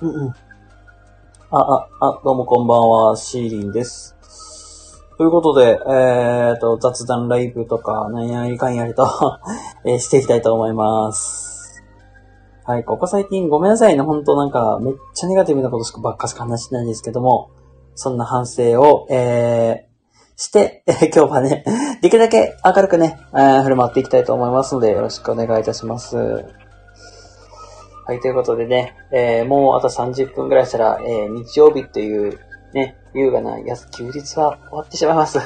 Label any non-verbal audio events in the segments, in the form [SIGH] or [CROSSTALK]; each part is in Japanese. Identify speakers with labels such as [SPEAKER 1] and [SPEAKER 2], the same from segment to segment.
[SPEAKER 1] うんうん。あ、あ、あ、どうもこんばんは、シーリンです。ということで、えーと、雑談ライブとか、何やりかんやりと、[LAUGHS] えーしていきたいと思います。はい、ここ最近ごめんなさいね、ほんとなんか、めっちゃネガティブなことしかばっかしか話してないんですけども、そんな反省を、えー、して、え [LAUGHS] ー今日はね、できるだけ明るくね、えー振る舞っていきたいと思いますので、よろしくお願いいたします。はい、ということでね、えーもうあと30分ぐらいしたら、えー日曜日っていう、ね、優雅な休日は終わってしまいます。[LAUGHS]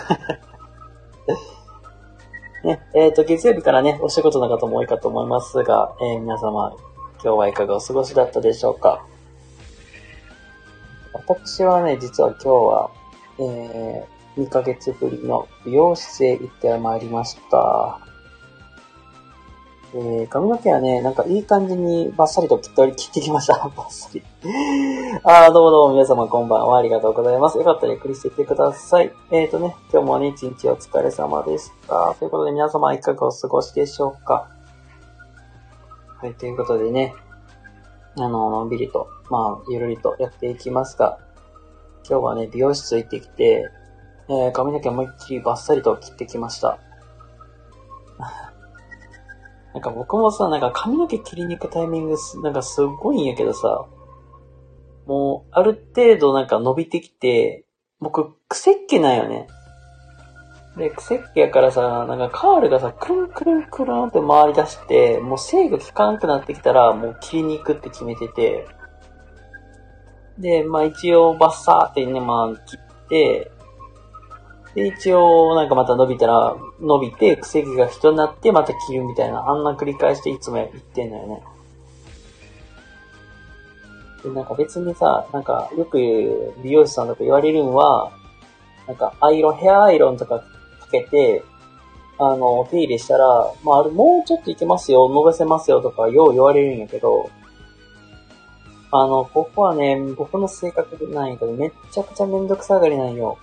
[SPEAKER 1] ね、えっ、と、月曜日からね、お仕事の方も多いかと思いますが、えー皆様、今日はいかがお過ごしだったでしょうか私はね、実は今日は、えー、2ヶ月ぶりの美容室へ行ってまいりました。えー、髪の毛はね、なんかいい感じにバッサリと切って切ってきました。[LAUGHS] バッサリ。あー、どうもどうも皆様こんばんは。ありがとうございます。よかったらゆっくりしていってください。えーとね、今日もね、一日お疲れ様でした。ということで皆様いかがお過ごしでしょうかはい、ということでね、あの、のんびりと、まあ、ゆるりとやっていきますが、今日はね、美容室行ってきて、えー、髪の毛思いっきりバッサリと切ってきました。なんか僕もさ、なんか髪の毛切りに行くタイミングす、なんかすごいんやけどさ、もう、ある程度なんか伸びてきて、僕、癖っ気なんよね。で、癖っ気やからさ、なんかカールがさ、くるんくるんくるんって回り出して、もう制御効かなくなってきたら、もう切りに行くって決めてて、で、まあ一応バッサーってね、まあ切って、で、一応なんかまた伸びたら、伸びて、癖毛が人になって、また切るみたいな、あんな繰り返していつも言ってんのよね。で、なんか別にさ、なんかよく美容師さんとか言われるんは、なんかアイロン、ヘアアイロンとかかけて、あの、手入れしたら、まあ、あれもうちょっといけますよ、伸ばせますよとか、よう言われるんやけど、あの、ここはね、僕の性格なんやけど、めっちゃくちゃめんどくさがりなんよ。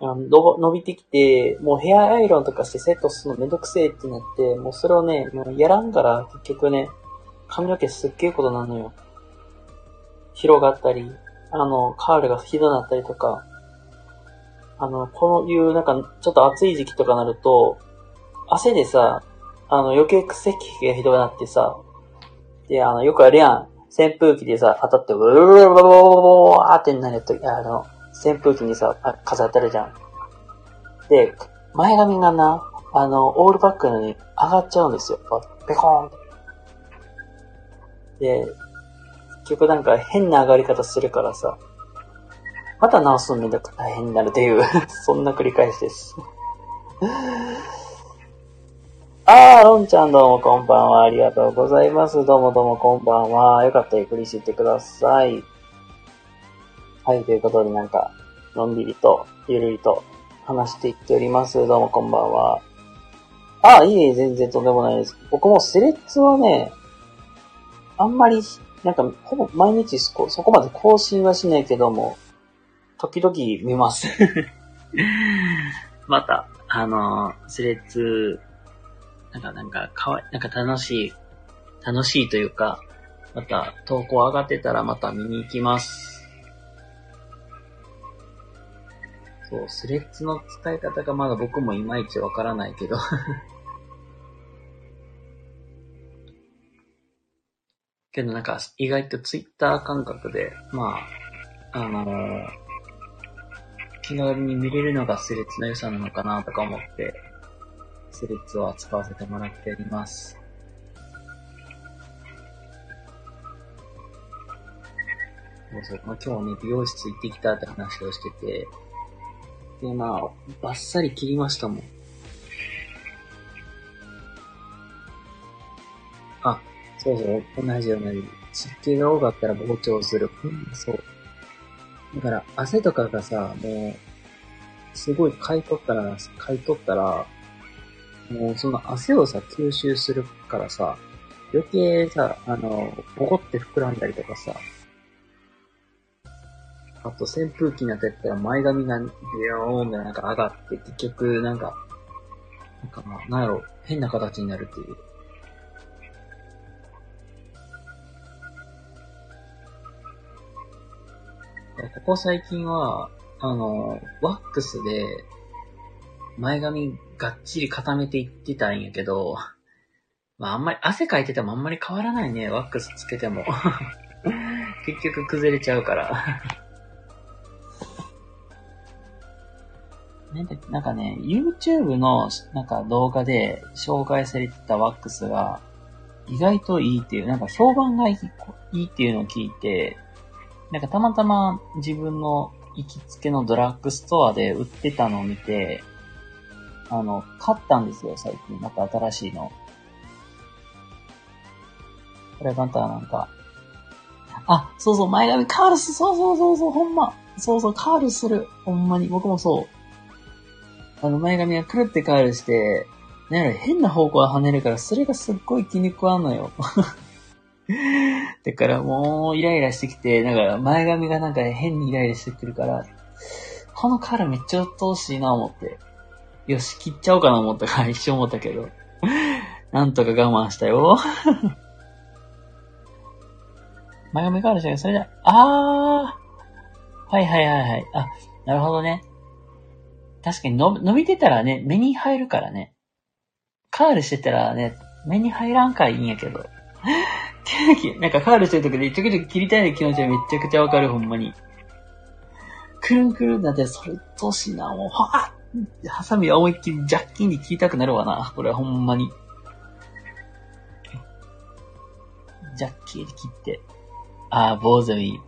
[SPEAKER 1] あのの伸びてきて、もうヘアアイロンとかしてセットするのめんどくせえってなって、もうそれをね、もうやらんから結局ね、髪の毛すっげえことなのよ。広がったり、あの、カールがひどなったりとか、あの、このいう、なんか、ちょっと暑い時期とかなると、汗でさ、あの、余計癖がひどくなってさ、で、あの、よくあるやん。扇風機でさ、当たって、ブルルルルルルルーってなると、あの、扇風機にさ、あ風当たるじゃん。で、前髪がな、あの、オールバックのに上がっちゃうんですよ。ペコーンって。で、結局なんか変な上がり方するからさ、また直すのめんどく大変になるという、[LAUGHS] そんな繰り返しです。[LAUGHS] あー、ロンちゃんどうもこんばんは。ありがとうございます。どうもどうもこんばんは。よかったらゆっくりしててください。はい、ということでなんか、のんびりと、ゆるりと話していっております。どうもこんばんは。あ、いえいえ、全然とんでもないです。僕もスレッズはね、あんまり、なんか、ほぼ毎日そこそこまで更新はしないけども、時々見ます。[LAUGHS] また、あのー、スレッズ、なんか、なんか、かわい、なんか楽しい、楽しいというか、また、投稿上がってたらまた見に行きます。そう、スレッズの使い方がまだ僕もいまいちわからないけど。[LAUGHS] けどなんか、意外とツイッター感覚で、まあ、あのー気軽に見れるのがスレッズの良さなのかなとか思って、スレッズを使わせてもらっております。そうそう。まあ、今日ね、美容室行ってきたって話をしてて、で、まあ、バッサリ切りましたもん。あ、そうそう、同じ同じ。湿気が多かったら膨張する。うん、そう。だから、汗とかがさ、もう、すごいかいとったら、かいとったら、もうその汗をさ、吸収するからさ、余計さ、あの、ボコって膨らんだりとかさ、あと扇風機に当てたら前髪がビヨーンってなんか上がって、結局なんか、なんかまあ、なんやろ、変な形になるっていう。ここ最近は、あの、ワックスで、前髪がっちり固めていってたんやけど、まああんまり、汗かいててもあんまり変わらないね、ワックスつけても。[LAUGHS] 結局崩れちゃうからなんかね、YouTube のなんか動画で紹介されてたワックスが意外といいっていう、なんか評判がいいっていうのを聞いて、なんかたまたま自分の行きつけのドラッグストアで売ってたのを見て、あの、買ったんですよ、最近。また新しいの。これまたなんか、あ、そうそう、前髪カールす、そうそうそうそう、ほんま。そうそう、カールする。ほんまに、僕もそう。あの、前髪がくるってカールして、なんやろ、変な方向が跳ねるから、それがすっごい気に食わんのよ。[LAUGHS] だからもう、イライラしてきて、なんか、前髪がなんか変にイライラしてくるから、このカールめっちゃ鬱陶しいな思って。よし、切っちゃおうかな思ったから一瞬思ったけど。なんとか我慢したよ。[LAUGHS] 前髪カールしたけど、それじゃ、あー。はいはいはいはい。あ、なるほどね。確かに伸びてたらね、目に入るからね。カールしてたらね、目に入らんからいいんやけど。[LAUGHS] なんかカールしてる時でちょくちょく切りたい気持ちはめちゃくちゃわかる、ほんまに。くるんくるんだって、それうっしな、もう、はぁハサミ思いっきりジャッキンに切りたくなるわな。これはほんまに。ジャッキーで切って。ああ、坊主いい。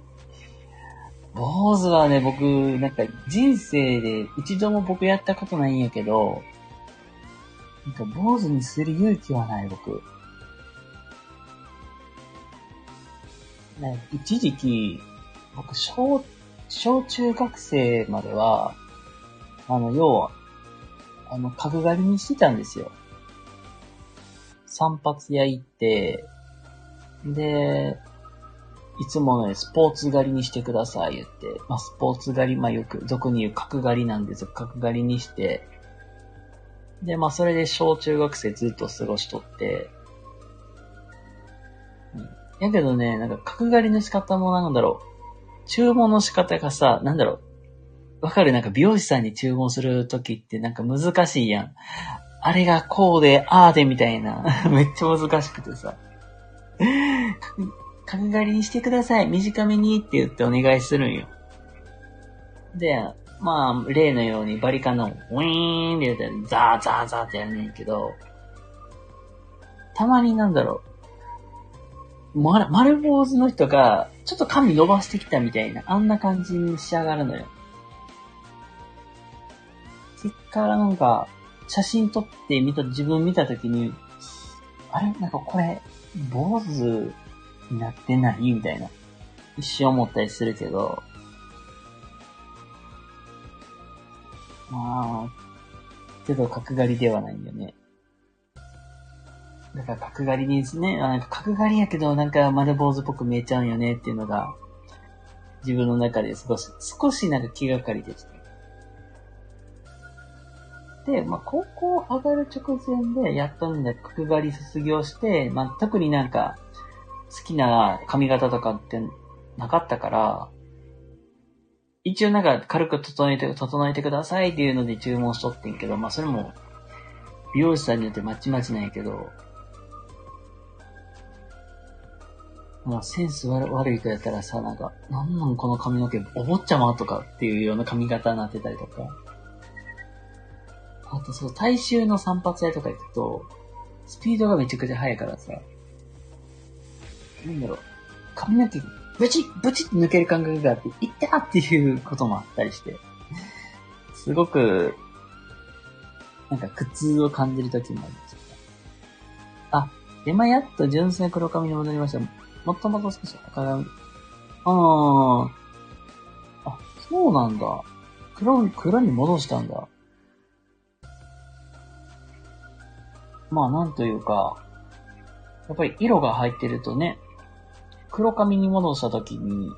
[SPEAKER 1] 坊主はね、僕、なんか人生で一度も僕やったことないんやけど、なんか坊主にする勇気はない、僕。ね、一時期、僕、小、小中学生までは、あの、要は、あの、角刈りにしてたんですよ。散髪屋行って、で、いつものようにスポーツ狩りにしてください言って、まあ、スポーツ狩り、まあ、よく、俗に言う角刈りなんですよ。角刈りにして、で、まあ、それで小中学生ずっと過ごしとって、うん。やけどね、なんか角刈りの仕方もなんだろう。注文の仕方がさ、なんだろう。わかる？なんか美容師さんに注文するときってなんか難しいやん。あれがこうで、ああでみたいな。[LAUGHS] めっちゃ難しくてさ。角刈りにしてください。短めにって言ってお願いするんよ。で、まあ、例のようにバリカンのウィーンって言ったらザーザーザーってやるねんけど、たまになんだろう、丸、丸坊主の人が、ちょっと髪伸ばしてきたみたいな、あんな感じに仕上がるのよ。そっからなんか、写真撮って見た、自分見たときに、あれ？なんかこれ、坊主なってないみたいな。一瞬思ったりするけど、まあ、けど角刈りではないよね。だから角刈りにですね、あなんか角刈りやけどなんか丸坊主っぽく見えちゃうんよねっていうのが、自分の中で少し、少しなんか気がかりでした。で、まあ、高校上がる直前で、やっとね、角刈り卒業して、まあ、特になんか、好きな髪型とかってなかったから、一応なんか軽く整えて、整えてくださいっていうので注文しとってんけど、まあそれも、美容師さんによってまちまちなんやけど、まあセンス悪い子やったらさ、なんか、なんなんこの髪の毛、お坊ちゃまとかっていうような髪型になってたりとか。あとそう、大衆の散髪屋とか行くと、スピードがめちゃくちゃ速いからさ、なんだろう、髪の毛ブチッ、ブチッって抜ける感覚があって、いったっていうこともあったりして、すごく、なんか苦痛を感じるときもありました。あ、今やっと純粋な黒髪に戻りました。もっともっと少し赤髪。あー。あ、そうなんだ。黒、黒に戻したんだ。まあなんというか、やっぱり色が入ってるとね、黒髪に戻した時に、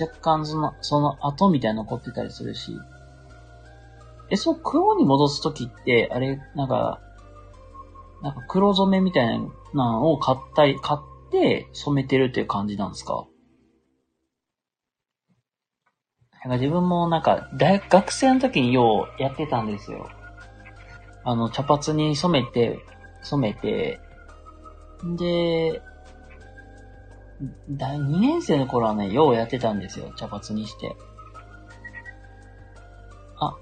[SPEAKER 1] 若干その、その後みたいな残ってたりするし、え、そう、黒に戻す時って、あれ、なんか、なんか黒染めみたいなのを買ったり、買って染めてるっていう感じなんですか？なんか自分もなんか、大学、学生の時にようやってたんですよ。あの、茶髪に染めて、染めて、で、第2年生の頃はね、ようやってたんですよ。茶髪にして。あ、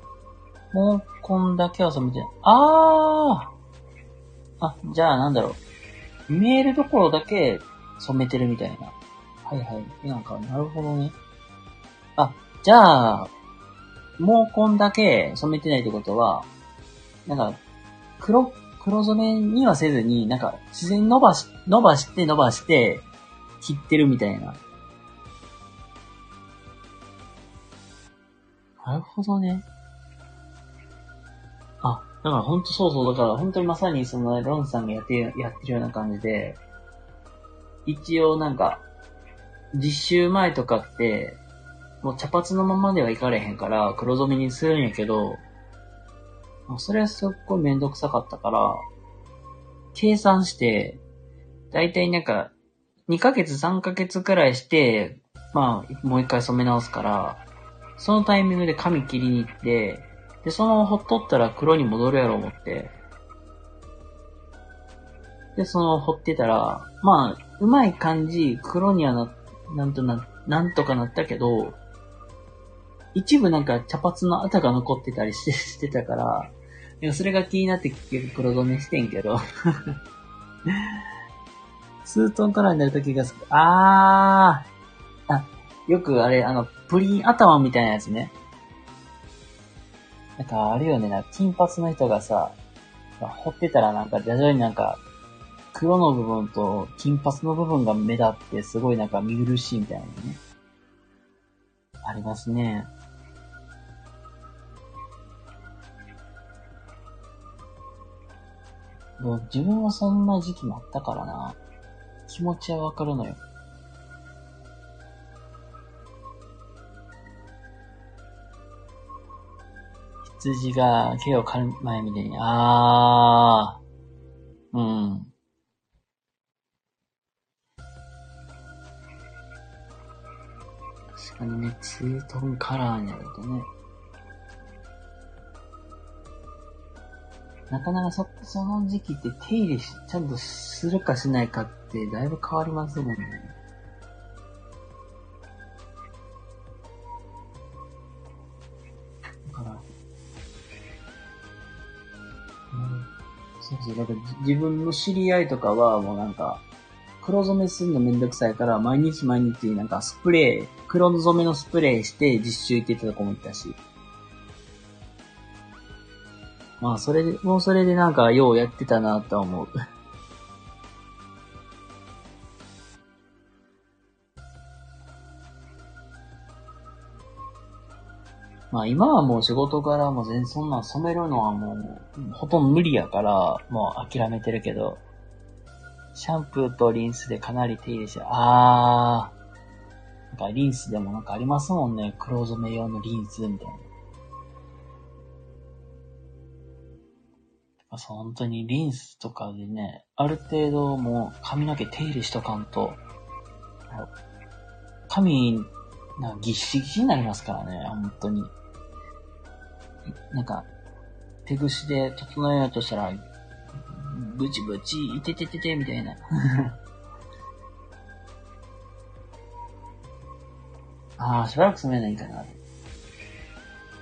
[SPEAKER 1] もうこんだけは染めて、あーあ、じゃあなんだろう。見えるところだけ染めてるみたいな。はいはい。なんか、なるほどね。あ、じゃあ、毛根だけ染めてないってことは、なんか、黒、黒染めにはせずに、なんか、自然伸ばし、伸ばして伸ばして、切ってるみたいな。なるほどね。あ、だからほんとそうそう、だから本当にまさにそのねロンさんがやって、やってるような感じで、一応なんか、実習前とかって、もう茶髪のままではいかれへんから、黒染めにするんやけど、それはすっごいめんどくさかったから、計算して、だいたいなんか、2ヶ月3ヶ月くらいして、まあ、もう一回染め直すから、そのタイミングで髪切りに行って、で、そのままほっとったら黒に戻るやろ思って、で、その、掘ってたら、まあ、うまい感じ、黒にはな、なんとな、なんとかなったけど、一部なんか茶髪の跡が残ってたりして [LAUGHS] してたから、いやそれが気になって結局黒染めしてんけど。[LAUGHS] ツートンカラーになるときがあー。あ、よくあれ、あの、プリン頭みたいなやつね。なんかあるよね、な金髪の人がさ、掘ってたらなんか徐々になんか、黒の部分と金髪の部分が目立ってすごいなんか見苦しいみたいなね。ありますね。自分はそんな時期もあったからな。気持ちはわかるのよ。羊が毛を刈る前みたいに、あー、うん。確かにね、ツートンカラーになるとね。なかなかそ、その時期って手入れし、ちゃんとするかしないかってだいぶ変わりますもんね。だから、うん、そうそう、だから自分の知り合いとかはもうなんか、黒染めするのめんどくさいから、毎日毎日なんかスプレー、黒染めのスプレーして実習行ってた子もいたし。まあ、それで、もうそれでなんか、ようやってたなと思う。[LAUGHS] まあ今はもう仕事からも全然そんなん染めるのはもうほとんど無理やからもう諦めてるけど、シャンプーとリンスでかなり手入れして、あー、なんかリンスでもなんかありますもんね。黒染め用のリンスみたいな。本当にリンスとかでね、ある程度もう髪の毛手入れしとかんと、髪、なぎっしぎしになりますからね、本当に。なんか、手ぐしで整えようとしたら、ブチブチ、いてててて、みたいな。[LAUGHS] ああ、しばらく染めないかな。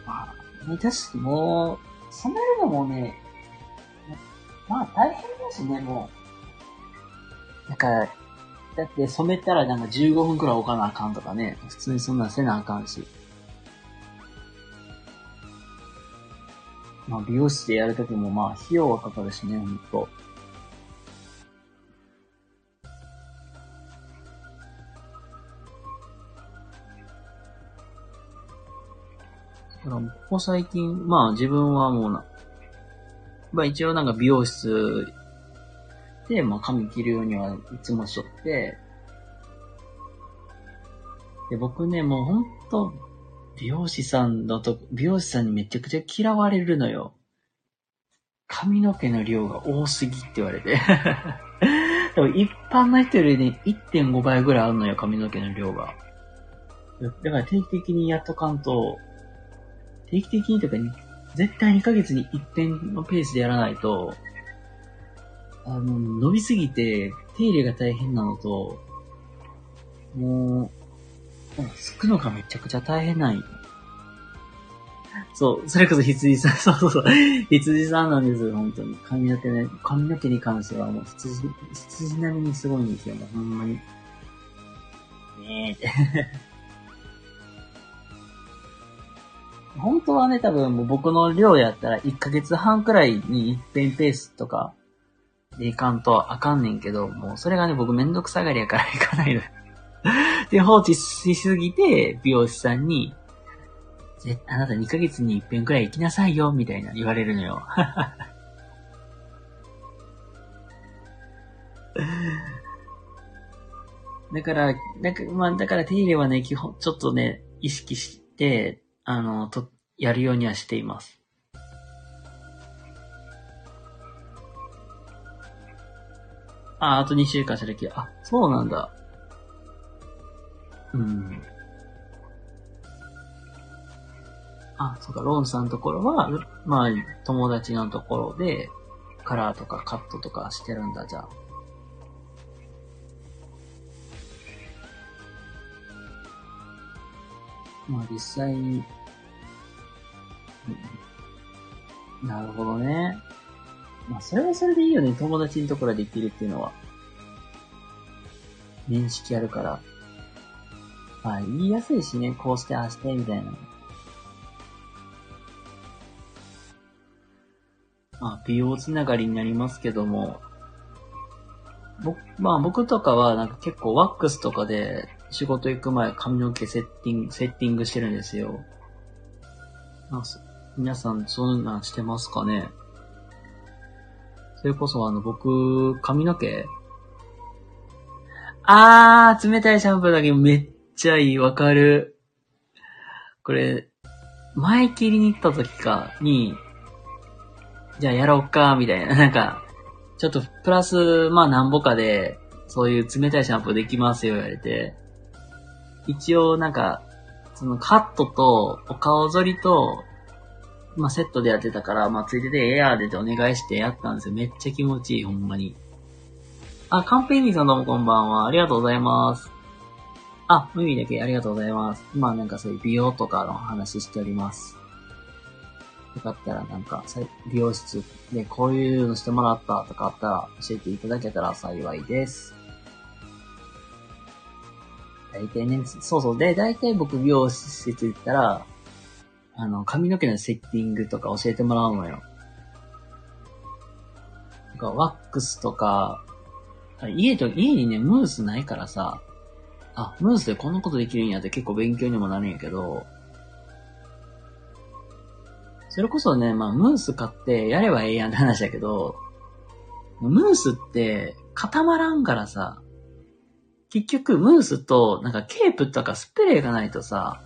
[SPEAKER 1] まあ、ね、確かもう、染めるのもね、まあ大変だしね、もう。なんか、だって染めたらなんか15分くらい置かなあかんとかね。普通にそんなんせなあかんし。まあ美容室でやるときもまあ費用はかかるしね、ほんと。だからここ最近、まあ自分はもうな、まあ一応なんか美容室で、まあ髪切るようにはいつもしとって、で、僕ね、もうほんと、美容師さんのと、美容師さんにめちゃくちゃ嫌われるのよ。髪の毛の量が多すぎって言われて。[LAUGHS] でも一般の人よりね、1.5倍ぐらいあるのよ、髪の毛の量が。だから定期的にやっとかんと、定期的にとかに、絶対2ヶ月に一遍のペースでやらないと、あの、伸びすぎて手入れが大変なのと、もう、すくのがめちゃくちゃ大変なんよ。そう、それこそ羊さん、[LAUGHS] そうそうそう、羊さんなんですよ、本当に。髪の毛ね、髪の毛に関してはもう羊、羊並みにすごいんですよ、もうほんまに。ねえ本当はね、多分もう僕の量やったら1ヶ月半くらいに一遍ペースとかでいかんとあかんねんけど、もうそれがね、僕めんどくさがりやからいかないの。で、放置しすぎて、美容師さんに、あなた2ヶ月に一遍くらい行きなさいよ、みたいな言われるのよ。[LAUGHS] だから、だから、まあ、だから手入れはね、基本、ちょっとね、意識して、あの、と、やるようにはしています。あ、あと2週間したき、あ、そうなんだ。うん。あ、そうか、ロンさんのところは、まあ、友達のところで、カラーとかカットとかしてるんだ、じゃあ。まあ実際に、うん、なるほどね。まあそれはそれでいいよね。友達のところでできるっていうのは。面識あるから。まあ言いやすいしね。こうしてああしてみたいな。まあ、美容つながりになりますけども、僕、まあ僕とかはなんか結構ワックスとかで仕事行く前髪の毛セッティング、セッティングしてるんですよ。皆さんそんなんしてますかね？それこそあの僕、髪の毛？あー、冷たいシャンプーだけめっちゃいい、わかる。これ、前切りに行った時かに、じゃあやろうか、みたいな。なんか、ちょっとプラス、まあなんぼかで、そういう冷たいシャンプーできますよ、言われて。一応なんか、そのカットとお顔剃りと、まあセットでやってたから、まあついててエアーでお願いしてやったんですよ。めっちゃ気持ちいい、ほんまに。あ、カンペイミさんどうもこんばんは。ありがとうございます。あ、耳だけありがとうございます。まあなんかそういう美容とかの話しております。よかったらなんか、美容室でこういうのしてもらったとかあったら教えていただけたら幸いです。大体ね、そうそう。で、大体僕美容施設行ったら、あの、髪の毛のセッティングとか教えてもらうのよ。なんかワックスとか、家と、家にね、ムースないからさ、あ、ムースでこんなことできるんやって結構勉強にもなるんやけど、それこそね、まあ、ムース買ってやればええやんって話だけど、ムースって固まらんからさ、結局ムースとなんかケープとかスプレーがないとさ、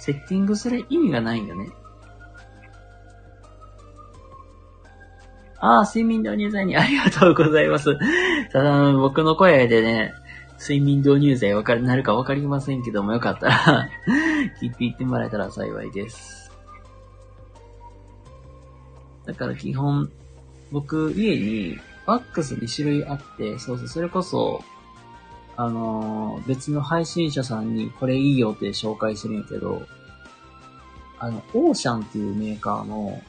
[SPEAKER 1] セッティングする意味がないんよね。ああ、睡眠導入剤に [LAUGHS] ありがとうございます。ただ、僕の声でね、睡眠導入剤わかる、なるかわかりませんけども、よかったら [LAUGHS] 聞いていってもらえたら幸いです。だから基本、僕、家に、ワックス2種類あって、そうそう、それこそ、あの、別の配信者さんにこれいいよって紹介してるんやけど、あの、オーシャンっていうメーカーの、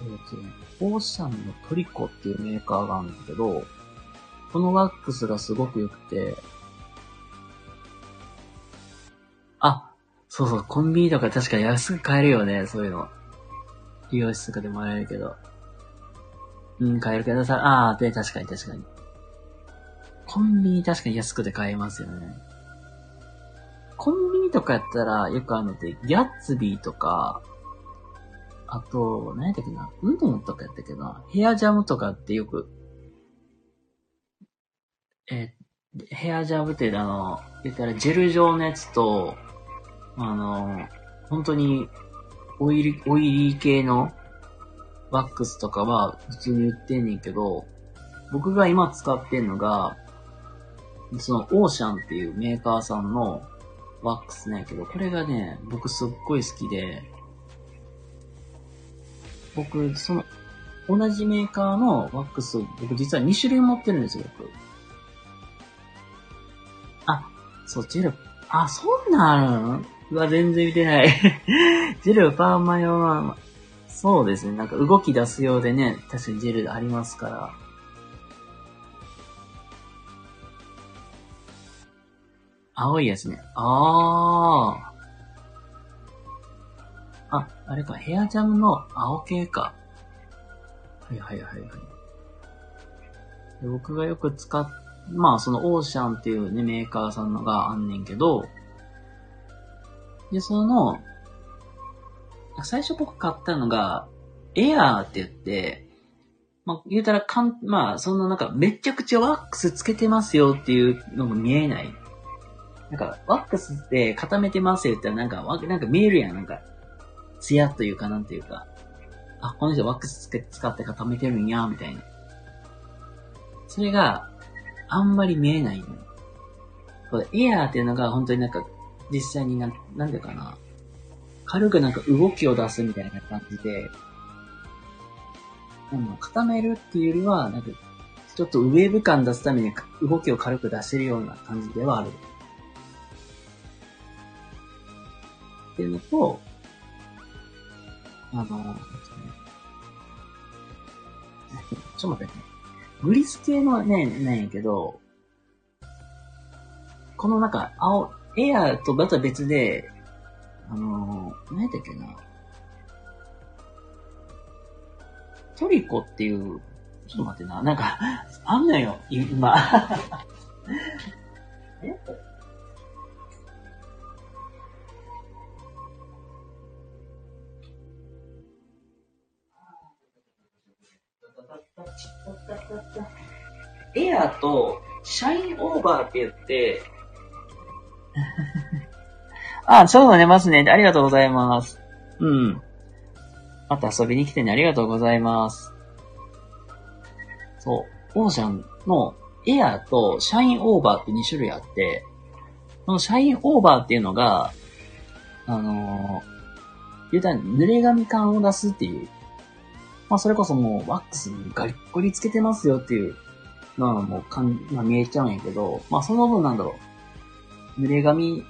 [SPEAKER 1] えーと、オーシャンのトリコっていうメーカーがあるんだけど、このワックスがすごく良くて、あ、そうそう、コンビニとか確か安く買えるよね、そういうの。美容室とかでもらえるけど。うん、買えるけどさ、ああ、で、確かに確かに。コンビニ確かに安くて買えますよね。コンビニとかやったらよくあるのって、ギャッツビーとか、あと、何やったっけな、うどんとかやったっけな、ヘアジャムとかってよく、えヘアジャムってあの、言ったらジェル状のやつと、あの、本当にオイル、オイリー系のワックスとかは普通に売ってんねんけど、僕が今使ってんのが、そのオーシャンっていうメーカーさんの、
[SPEAKER 2] ワックスなんやけど、これがね、僕すっごい好きで、僕、その、同じメーカーのワックス、僕実は2種類持ってるんですよ、僕。あ、そう、ジェル、あ、そんなんあるうわ、全然見てない。[LAUGHS] ジェル、パーマ用は、そうですね、なんか動き出すようでね、確かにジェルありますから。青いやつね。ああ。あ、あれか、ヘアジャムの青系か。はいはいはいはい。僕がよく使っ、まあそのオーシャンっていうね、メーカーさんのがあんねんけど、で、その、最初僕買ったのが、エアーって言って、まあ、言うたらかん、まあ、そんななんか、めちゃくちゃワックスつけてますよっていうのも見えない。なんか、ワックスって固めてますよって言ったらなんか、なんか見えるやん。なんか、ツヤというか、なんていうか。あ、この人ワックスつけ使って固めてるんや、みたいな。それが、あんまり見えないの。これ、エアーっていうのが本当になんか、実際にな、なんでかな。軽くなんか動きを出すみたいな感じで、うん、固めるっていうよりは、なんか、ちょっとウェーブ感出すために動きを軽く出せるような感じではある。っていうのと、あの、ちょっと待ってね。グリス系のね、なんやけど、この中、青、エアーとまた別で、あの何やったっけな。トリコっていう、ちょっと待ってな、なんか、あんのよ、今。[LAUGHS] えエアーとシャインオーバーって言って、[LAUGHS] あ、ちょうど寝ますね。ありがとうございます。うん。また遊びに来てね、ありがとうございます。そう。オーシャンのエアーとシャインオーバーって2種類あって、このシャインオーバーっていうのが、あのー、言うたら濡れ髪感を出すっていうまあそれこそもうワックスにガリッゴリつけてますよっていうのはもうかん、まあ見えちゃうんやけど、まあその分なんだろう。濡れ髪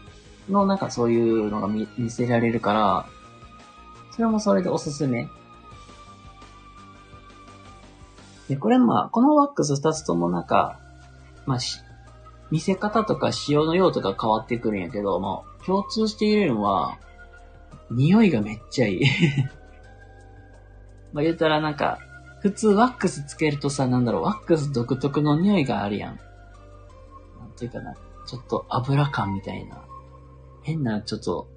[SPEAKER 2] のなんかそういうのが見見せられるから、それもそれでおすすめ。で、これまあ、このワックス二つともなんか、まあし、見せ方とか使用の用途が変わってくるんやけど、も共通しているのは、匂いがめっちゃいい [LAUGHS] まあ、言うたらなんか、普通ワックスつけるとさ、なんだろう、ワックス独特の匂いがあるやん。なんていうかな、ちょっと油感みたいな。変な、ちょっと、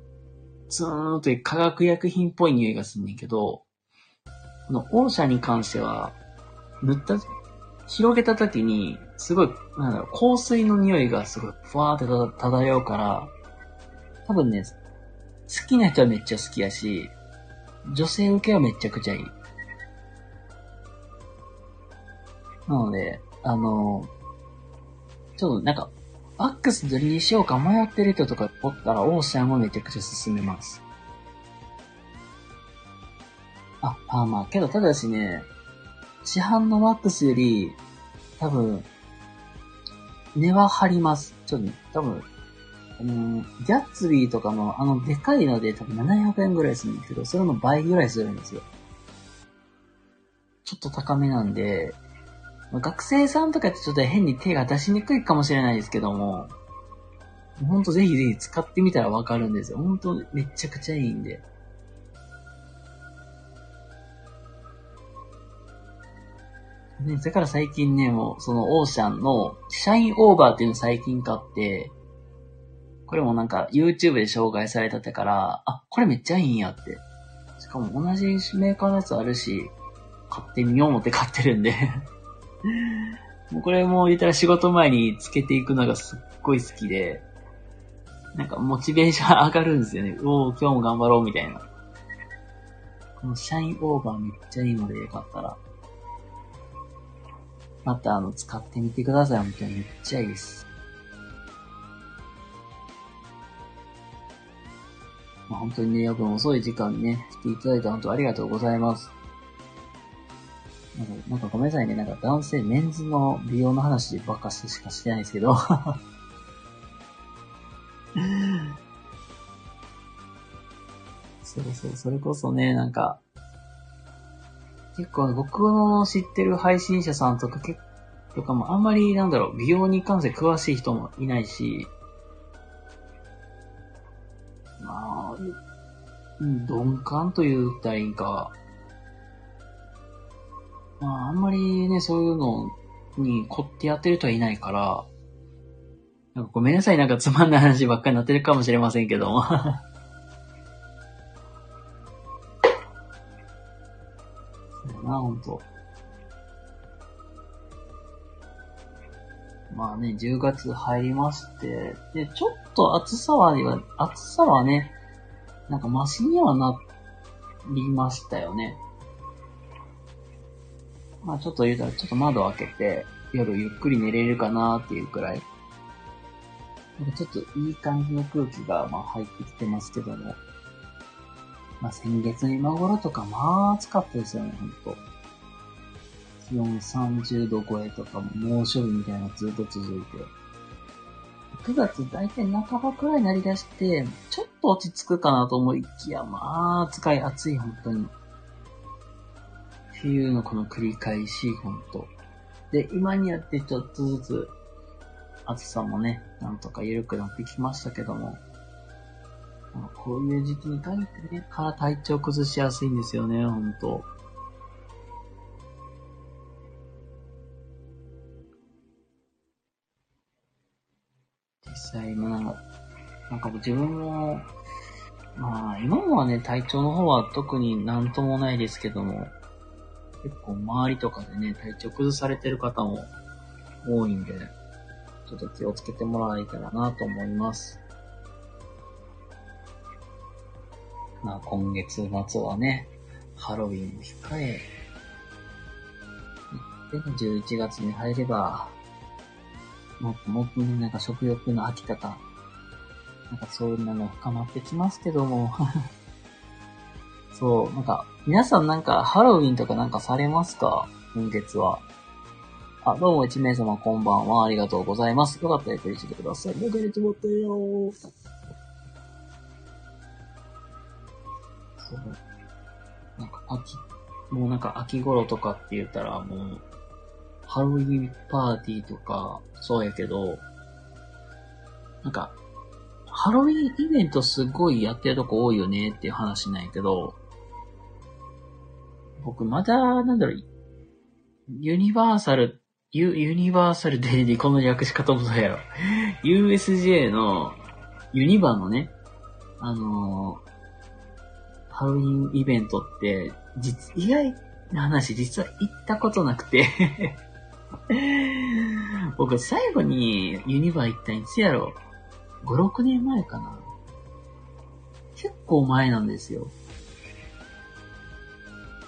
[SPEAKER 2] ツーンという化学薬品っぽい匂いがすんねんけど、このオーシャに関しては、塗った、広げた時に、すごい、なんだろう、香水の匂いがすごい、ふわーって漂うから、多分ね、好きな人はめっちゃ好きやし、女性受けはめちゃくちゃいい。なので、あの、ちょっとなんか、ワックスどれにしようか迷ってる人とかおったら、オーシャンもめちゃくちゃ進めます。あ、あまあ、けどただしね、市販のワックスより、多分、値は張ります。ちょっと、ね多分、あの、ギャッツビーとかの、あの、でかいので多分700円ぐらいするんですけど、それの倍ぐらいするんですよ。ちょっと高めなんで、学生さんとかってちょっと変に手が出しにくいかもしれないですけども、ほんとぜひぜひ使ってみたらわかるんですよ。ほんとめちゃくちゃいいんで。ね、だから最近ね、もう、そのオーシャンのシャインオーバーっていうの最近買って、これもなんか YouTube で紹介されたってから、あ、これめっちゃいいんやって。しかも同じメーカーのやつあるし、買ってみよう思って買ってるんでもうこれも言ったら仕事前につけていくのがすっごい好きで、なんかモチベーション上がるんですよね。[LAUGHS] おお今日も頑張ろうみたいな。このシャインオーバーめっちゃいいのでよかったら、またあの使ってみてください。本当にめっちゃいいです。まあ、本当にね、夜分遅い時間にね、来ていただいて本当ありがとうございます。なんか、なんかごめんなさいね。なんか男性、メンズの美容の話ばっかししかしてないですけど。そうそう、それこそね、なんか、結構僕の知ってる配信者さんとか結とかもあんまりなんだろう、美容に関して詳しい人もいないし、まあ、うん鈍感と言ったらいいんか。まあ、あんまりね、そういうのに凝ってやってる人はいないから、なんかごめんなさい、なんかつまんない話ばっかりになってるかもしれませんけども。[LAUGHS] そうやな、ほんと。まあね、10月入りまして、で、ちょっと暑さは、暑さはね、なんかマシにはなりましたよね。まあちょっと言うたら、ちょっと窓開けて、夜ゆっくり寝れるかなっていうくらい。なんかちょっといい感じの空気が、まあ入ってきてますけども。まあ先月今頃とか、まあ暑かったですよね、ほんと。気温30度超えとか猛暑日みたいなのずっと続いて。9月大体半ばくらいになりだして、ちょっと落ち着くかなと思いきや、まあ、暑い暑い、本当に。冬のこの繰り返し、本当。で、今にやってちょっとずつ、暑さもね、なんとか緩くなってきましたけども、こういう時期に限ってね、から体調崩しやすいんですよね、本当。実際、まあなんか、なんか自分も、まあ、今もはね、体調の方は特になんともないですけども、結構周りとかでね、体調崩されてる方も多いんで、ちょっと気をつけてもらえたらなと思います。まあ、今月末はね、ハロウィンも控え、で、11月に入れば、もっともっとね、なんか食欲の秋方、なんかそういうのも深まってきますけども、[LAUGHS] そう、なんか、皆さんなんかハロウィンとかなんかされますか？今月は。あ、どうも一名様こんばんは。ありがとうございます。よかったらゆっくりしててください。もう出れてもったよー。そう。なんか秋、もうなんか秋頃とかって言ったらもう、ハロウィンパーティーとか、そうやけど、なんか、ハロウィンイベントすごいやってるとこ多いよねっていう話なんやけど、僕まだ、なんだろう、ユニバーサル、ユ、ユニバーサルデイリーこの略し方もそうやろ。USJ の、ユニバのね、あのーハロウィンイベントって、実、意外な話、実は行ったことなくて [LAUGHS] 僕最後にユニバ行ったんいつやろ ?5、6年前かな結構前なんですよ。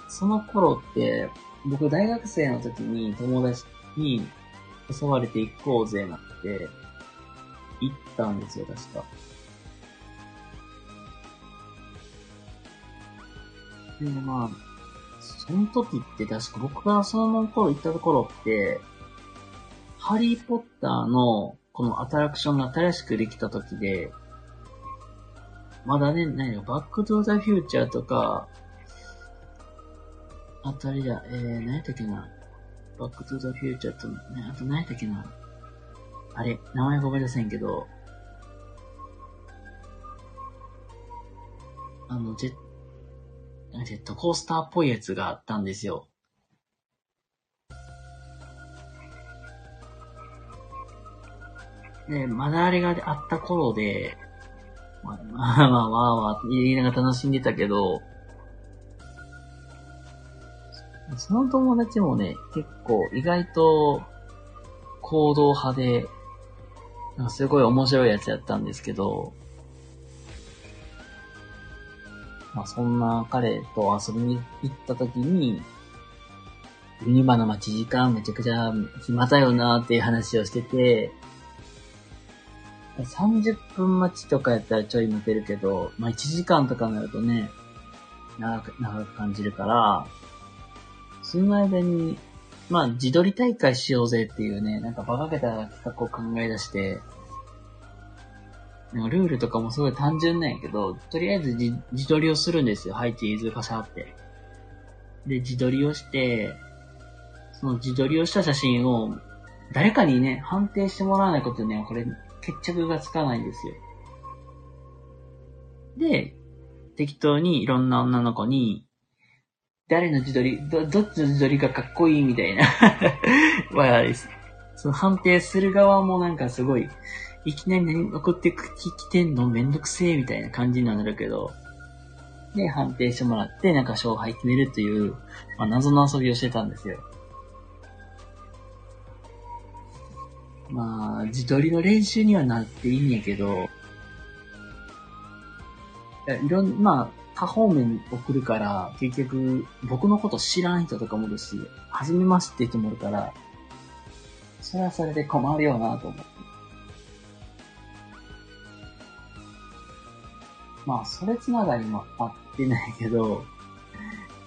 [SPEAKER 2] その頃って、僕大学生の時に友達に誘われて行こうぜなって、行ったんですよ、確か。でも、まあ、その時って確か僕がその頃行ったところって、ハリーポッターのこのアトラクションが新しくできた時で、まだね、何や、バックトゥーザフューチャーとか、あとあれだ、えー、何やったっけな。バックトゥーザフューチャーと、ね、あと何やったっけな。あれ、名前ごめんなさいけど、あの、ジェッジェットコースターっぽいやつがあったんですよ。で、まだあれがあった頃で、まあまあまあまあ、言いながら楽しんでたけど、その友達もね、結構意外と行動派で、すごい面白いやつやったんですけど、まあそんな彼と遊びに行った時に、ユニバの待ち時間めちゃくちゃ暇だよなっていう話をしてて、30分待ちとかやったらちょい待てるけど、まあ1時間とかになるとね、長く、長く感じるから、その間に、まあ自撮り大会しようぜっていうね、なんか馬鹿げた企画を考え出して、ルールとかもすごい単純なんやけど、とりあえず自自撮りをするんですよ。はい、チーズパシャって。で、自撮りをして、その自撮りをした写真を誰かにね、判定してもらわないことね、これ決着がつかないんですよ。で、適当にいろんな女の子に、誰の自撮り、ど、どっちの自撮りがかっこいいみたいな。[LAUGHS] は、その判定する側もなんかすごい、いきなり何送ってくきてんのめんどくせえみたいな感じになるけど、で、判定してもらって、なんか勝敗決めるっていう、まあ、謎の遊びをしてたんですよ。まあ、自撮りの練習にはなっていいんやけど、いろん、まあ、多方面に送るから、結局、僕のこと知らん人とかもいるし、初めましてって人もいるから、それはそれで困るよなと思って。まあ、それつながりもあってないけど、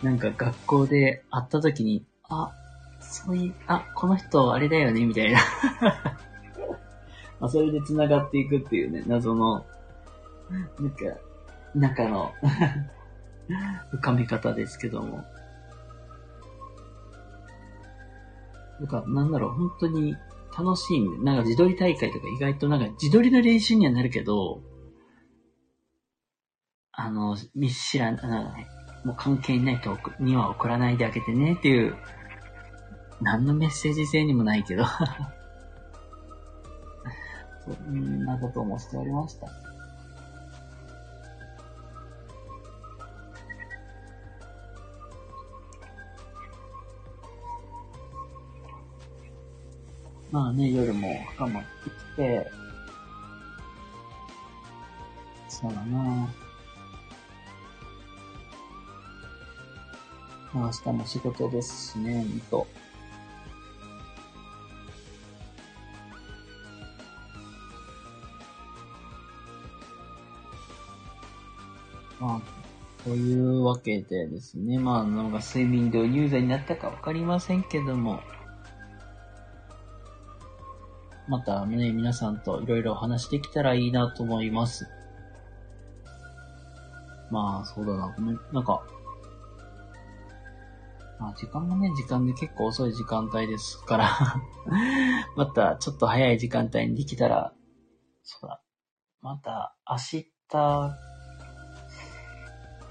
[SPEAKER 2] なんか学校で会った時に、あ、そういう、あ、この人あれだよね、みたいな。[LAUGHS] まあ、それで繋がっていくっていうね、謎の、なんか、中の [LAUGHS] 深め方ですけども。なんか、なんだろう、本当に楽しい、なんか自撮り大会とか意外となんか自撮りの練習にはなるけど、あの、見知らん、あのね、もう関係ない人には送らないであげてねっていう、何のメッセージ性にもないけど [LAUGHS] そんなこともしておりました。まあね、夜も深まってきて、そうだな。まあ明日も仕事ですしね、ほんと。まあ、というわけでですね、まあ、なんか睡眠導入剤になったかわかりませんけども、またね、皆さんといろいろ話できたらいいなと思います。まあ、そうだな、ごめん、なんか、まあ、時間もね、時間で結構遅い時間帯ですから。[LAUGHS] またちょっと早い時間帯にできたら、そうだ、また明日、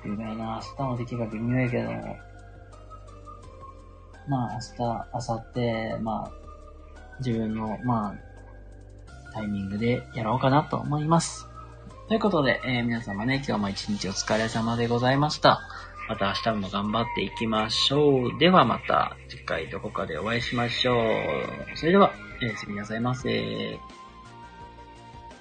[SPEAKER 2] 微妙な、明日の出来が微妙やけど、まあ明日、明後日、まあ、自分の、まあ、タイミングでやろうかなと思います。ということで、えー皆様ね、今日も一日お疲れ様でございました。また明日も頑張っていきましょう。ではまた次回どこかでお会いしましょう。それでは、おやすみなさいませ。